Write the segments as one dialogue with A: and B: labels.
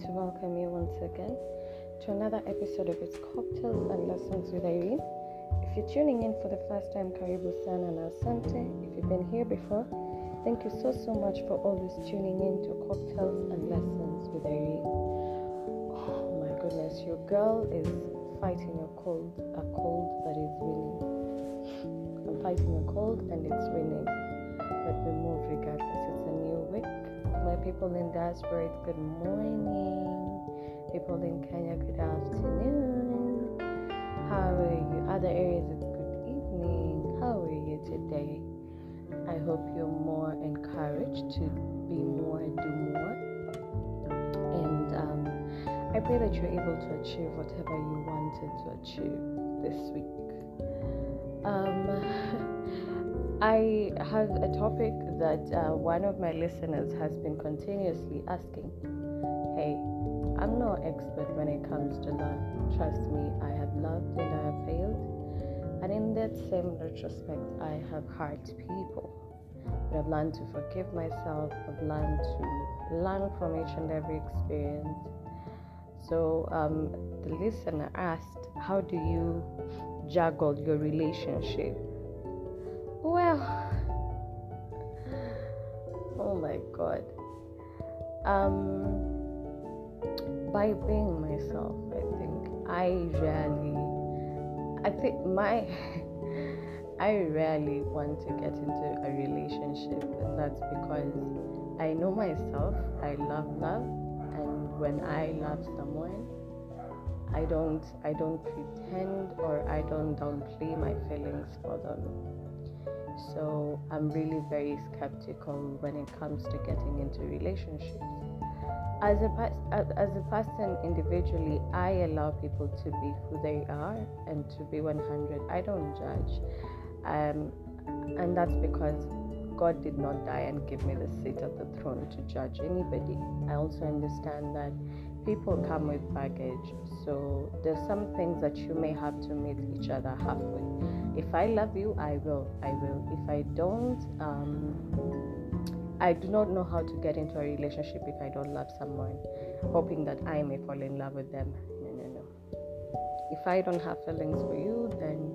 A: to welcome you once again to another episode of It's Cocktails and Lessons with Irene. If you're tuning in for the first time, Karibu Sana and Asante. If you've been here before, thank you so, so much for always tuning in to Cocktails and Lessons with Irene. Oh my goodness, your girl is fighting a cold, a cold that is winning. I'm fighting a cold and it's winning. But we move regardless. It's a new week my people in diaspora, good morning. People in Kenya, good afternoon. How are you? Other areas, good evening. How are you today? I hope you're more encouraged to be more and do more. And um, I pray that you're able to achieve whatever you wanted to achieve this week. Um, I have a topic that uh, one of my listeners has been continuously asking. Hey, I'm no expert when it comes to love. Trust me, I have loved and I have failed. And in that same retrospect, I have hurt people. But I've learned to forgive myself, I've learned to learn from each and every experience. So um, the listener asked, How do you juggle your relationship? Well, oh my god. Um, by being myself, I think I rarely, I think my, I rarely want to get into a relationship, and that's because I know myself. I love love, and when I love someone, I don't, I don't pretend or I don't downplay my feelings for them. So I'm really very skeptical when it comes to getting into relationships. As a as a person individually, I allow people to be who they are and to be 100. I don't judge, um, and that's because God did not die and give me the seat at the throne to judge anybody. I also understand that people come with baggage, so there's some things that you may have to meet each other halfway. If I love you, I will. I will. If I don't, um, I do not know how to get into a relationship if I don't love someone, hoping that I may fall in love with them. No, no, no. If I don't have feelings for you, then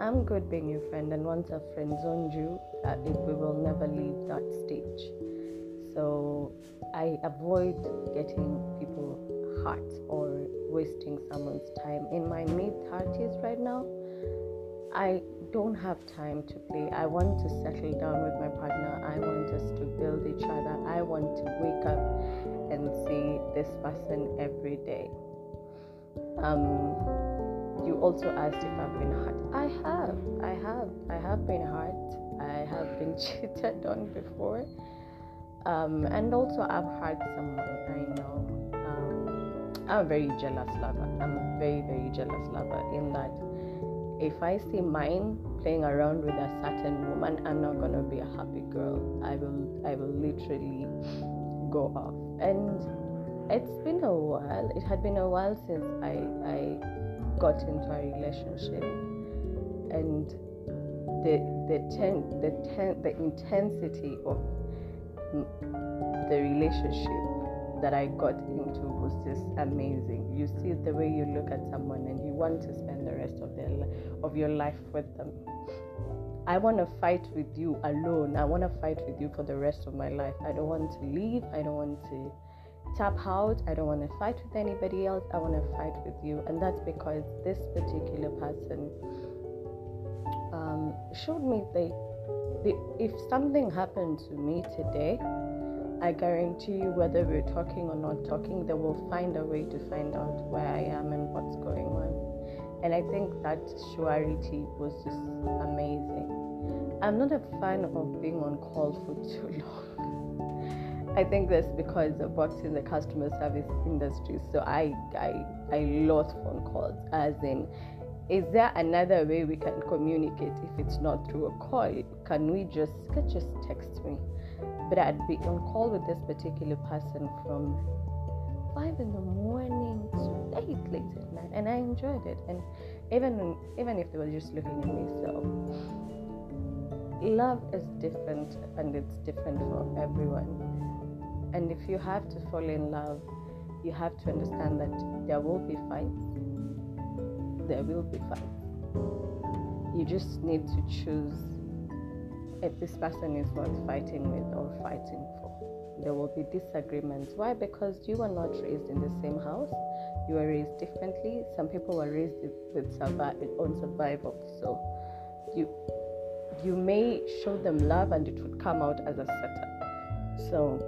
A: I'm good being your friend. And once I've friend zoned you, uh, we will never leave that stage. So I avoid getting people hurt or wasting someone's time. In my mid 30s right now, I don't have time to play. I want to settle down with my partner. I want us to build each other. I want to wake up and see this person every day. Um, you also asked if I've been hurt. I have. I have. I have been hurt. I have been cheated on before. Um, and also, I've hurt someone I know. Um, I'm a very jealous lover. I'm a very, very jealous lover in that if I see mine playing around with a certain woman, I'm not gonna be a happy girl. I will I will literally go off. And it's been a while. It had been a while since I I got into a relationship. And the the ten, the ten, the intensity of the relationship that I got into was just amazing. You see the way you look at someone and you want to spend the rest of their of your life with them. I want to fight with you alone. I want to fight with you for the rest of my life. I don't want to leave. I don't want to tap out. I don't want to fight with anybody else. I want to fight with you. And that's because this particular person um, showed me that if something happened to me today, I guarantee you, whether we're talking or not talking, they will find a way to find out where I am and what's going on. And I think that surety was just amazing. I'm not a fan of being on call for too long. I think that's because I worked in the customer service industry, so I I I lost phone calls. As in, is there another way we can communicate if it's not through a call? Can we just can just text me? But I'd be on call with this particular person from five in the morning to eight late at night, and I enjoyed it. And even even if they were just looking at me, so love is different, and it's different for everyone. And if you have to fall in love, you have to understand that there will be fights. There will be fights. You just need to choose if this person is worth fighting with or fighting for. There will be disagreements. Why? Because you were not raised in the same house. You were raised differently. Some people were raised with on survival. So you you may show them love and it would come out as a setup. So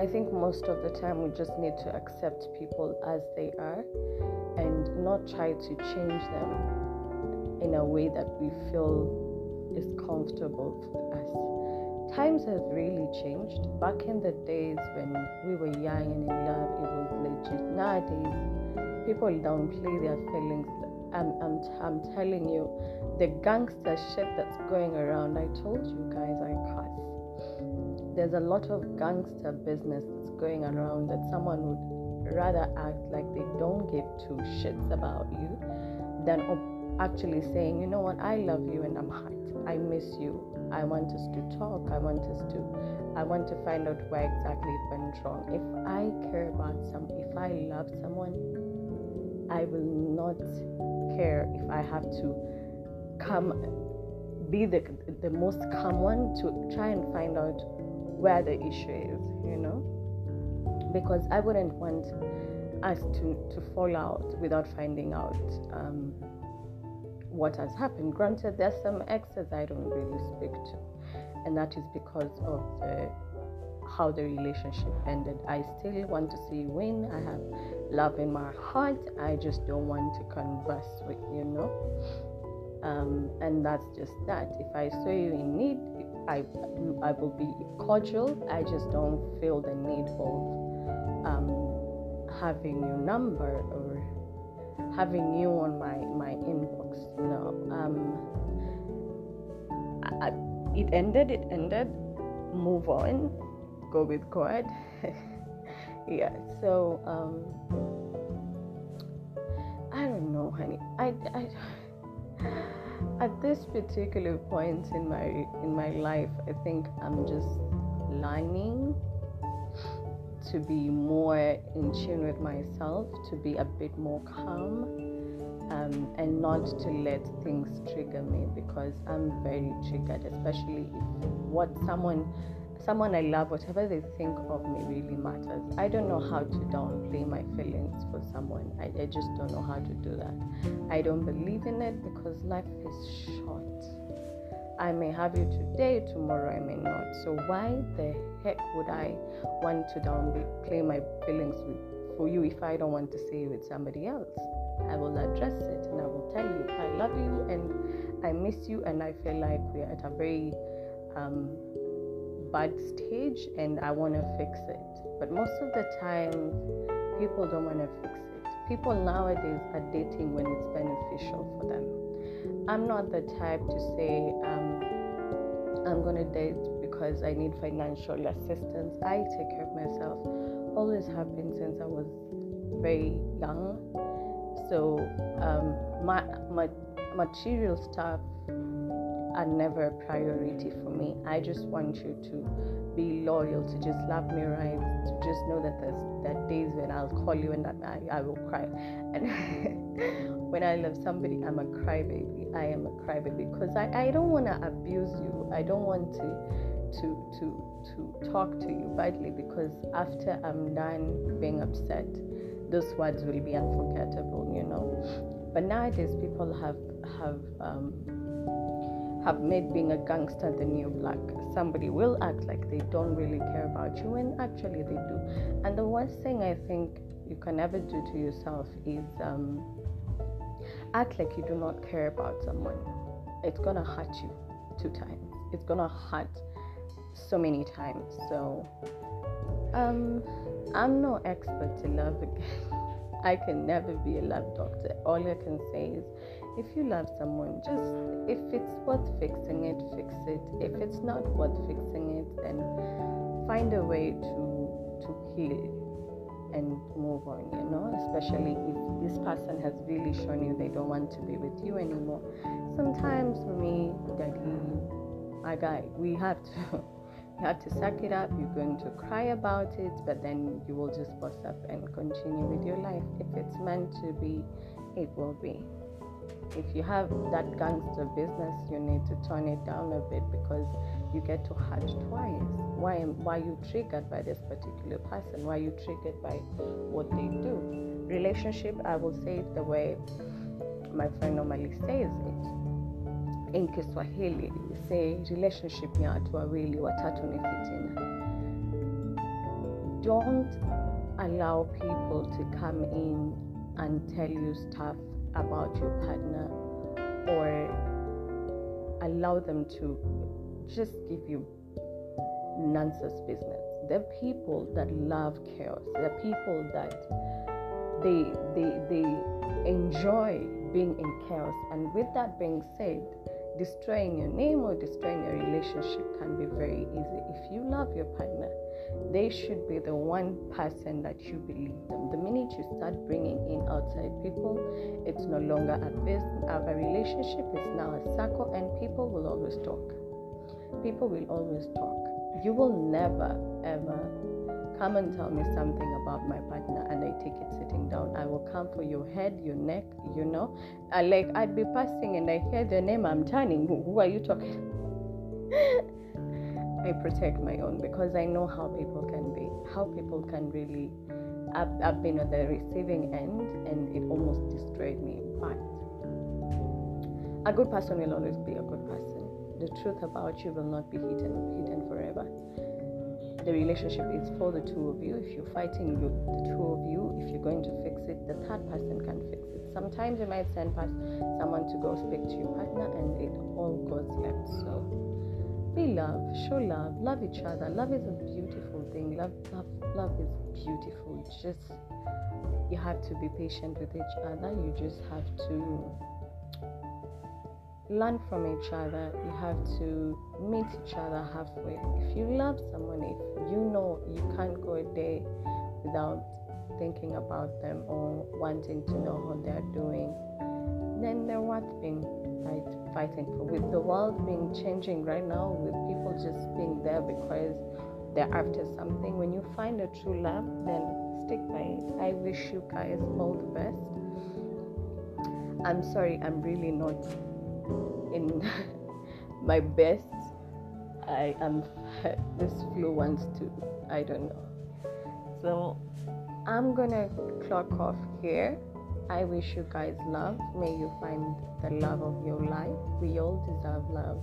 A: I think most of the time we just need to accept people as they are and not try to change them in a way that we feel is comfortable for us. Times have really changed. Back in the days when we were young and in love, it was legit. Nowadays, people downplay their feelings. I'm, I'm, I'm telling you, the gangster shit that's going around, I told you guys I cuss there's a lot of gangster business that's going around that someone would rather act like they don't give two shits about you than actually saying, you know what, I love you and I'm hurt. I miss you. I want us to talk. I want us to I want to find out where exactly it went wrong. If I care about some if I love someone, I will not care if I have to come be the the most calm one to try and find out where the issue is, you know? Because I wouldn't want us to, to fall out without finding out um, what has happened. Granted, there's some exes I don't really speak to, and that is because of the how the relationship ended. I still want to see you win. I have love in my heart. I just don't want to converse with you, know. Um, and that's just that. If I saw you in need, I, I will be cordial. I just don't feel the need of um, having your number or having you on my, my inbox. No. Um, I, it ended, it ended. Move on. Go with God. yeah. So, um, I don't know, honey. I, I at this particular point in my in my life i think i'm just lining to be more in tune with myself to be a bit more calm um, and not to let things trigger me because i'm very triggered especially if what someone someone I love, whatever they think of me really matters. I don't know how to downplay my feelings for someone. I, I just don't know how to do that. I don't believe in it because life is short. I may have you today, tomorrow I may not. So why the heck would I want to downplay my feelings with, for you if I don't want to see you with somebody else? I will address it and I will tell you I love you and I miss you and I feel like we're at a very um, bad stage and I want to fix it. But most of the time, people don't want to fix it. People nowadays are dating when it's beneficial for them. I'm not the type to say, um, I'm to date because I need financial assistance. I take care of myself. Always have been since I was very young. So, um, my, my material stuff are never a priority for me. I just want you to be loyal, to just love me right, to just know that there's that days when I'll call you and I, I will cry. And when I love somebody, I'm a crybaby. I am a crybaby because I, I don't want to abuse you. I don't want to to to to talk to you badly because after I'm done being upset, those words will be unforgettable, you know. But nowadays, people have have um, have made being a gangster the new black. Somebody will act like they don't really care about you, and actually they do. And the worst thing I think you can ever do to yourself is um, act like you do not care about someone. It's gonna hurt you two times. It's gonna hurt so many times. So, um, I'm no expert in love again. I can never be a love doctor. All I can say is if you love someone, just if it's worth fixing it, fix it. If it's not worth fixing it, then find a way to to heal and move on, you know, especially if this person has really shown you they don't want to be with you anymore. Sometimes me, Daddy, my guy, we have to You have to suck it up. You're going to cry about it, but then you will just bust up and continue with your life. If it's meant to be, it will be. If you have that gangster business, you need to tone it down a bit because you get to hurt twice. Why why you triggered by this particular person? Why you triggered by what they do? Relationship, I will say it the way my friend normally says it. In Kiswahili, we say relationship ni watu wawili, watatu ni fitina. Don't allow people to come in and tell you stuff about your partner or allow them to just give you nonsense business. They're people that love chaos. They're people that they they they enjoy being in chaos. And with that being said, destroying your name or destroying your relationship can be very easy. If you love your partner, they should be the one person that you believe them. The minute you start bringing in outside people, it's no longer a business, a relationship. It's now a circle, and people will always talk. People will always talk. You will never ever come and tell me something about my partner and I take it sitting down. I will come for your head, your neck, you know. I like I'd be passing and I hear the name I'm turning. Who, who are you talking? I protect my own because I know how people can be, how people can really. I've, I've been on the receiving end and it almost destroyed me. But a good person will always be a good person. The truth about you will not be hidden, hidden forever. The relationship is for the two of you. If you're fighting, you, the two of you. If you're going to fix it, the third person can fix it. Sometimes you might send past someone to go speak to your partner, and it all goes left. So be love, show love, love each other. Love is a beautiful thing. Love, love, love is beautiful. Just you have to be patient with each other. You just have to learn from each other. You have to meet each other halfway. If you love someone, if you know you can't go a day without thinking about them or wanting to know how they're doing, then they're worth being fight, fighting for. With the world being changing right now, with people just being there because they're after something, when you find a true love, then stick by it. I wish you guys all the best. I'm sorry, I'm really not in my best. I am this flu wants to I don't know. So I'm gonna clock off here. I wish you guys love. May you find the love of your life. We all deserve love.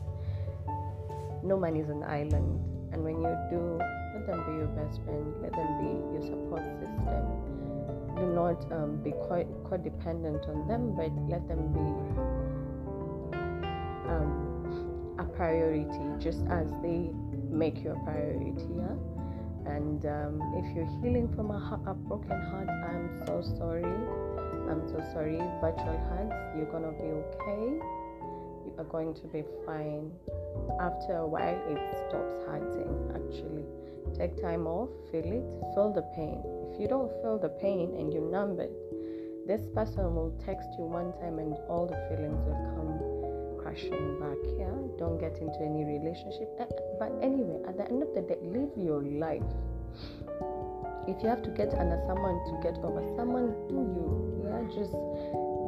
A: No man is an island, and when you do, let them be your best friend. Let them be your support system. Do not um, be quite codependent on them, but let them be um, a priority, just as they make you a priority. Yeah? And um, if you're healing from a, a broken heart, I'm so sorry. I'm so sorry. Virtual hugs, you're gonna be okay. You are going to be fine. After a while, it stops hurting. Actually, take time off, feel it, feel the pain. If you don't feel the pain and you numb it, this person will text you one time and all the feelings will come back. Yeah, don't get into any relationship. But anyway, at the end of the day, live your life. If you have to get under someone to get over someone, do you? Yeah, just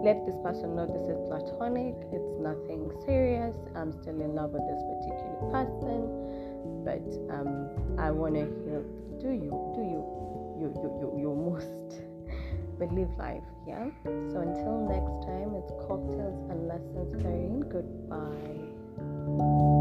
A: let this person know this is platonic. It's nothing serious. I'm still in love with this particular person, but um, I want to heal. Do you? Do you? You you you you most believe life. Yeah. So until next time, it's cocktails and lessons, Irene. Goodbye.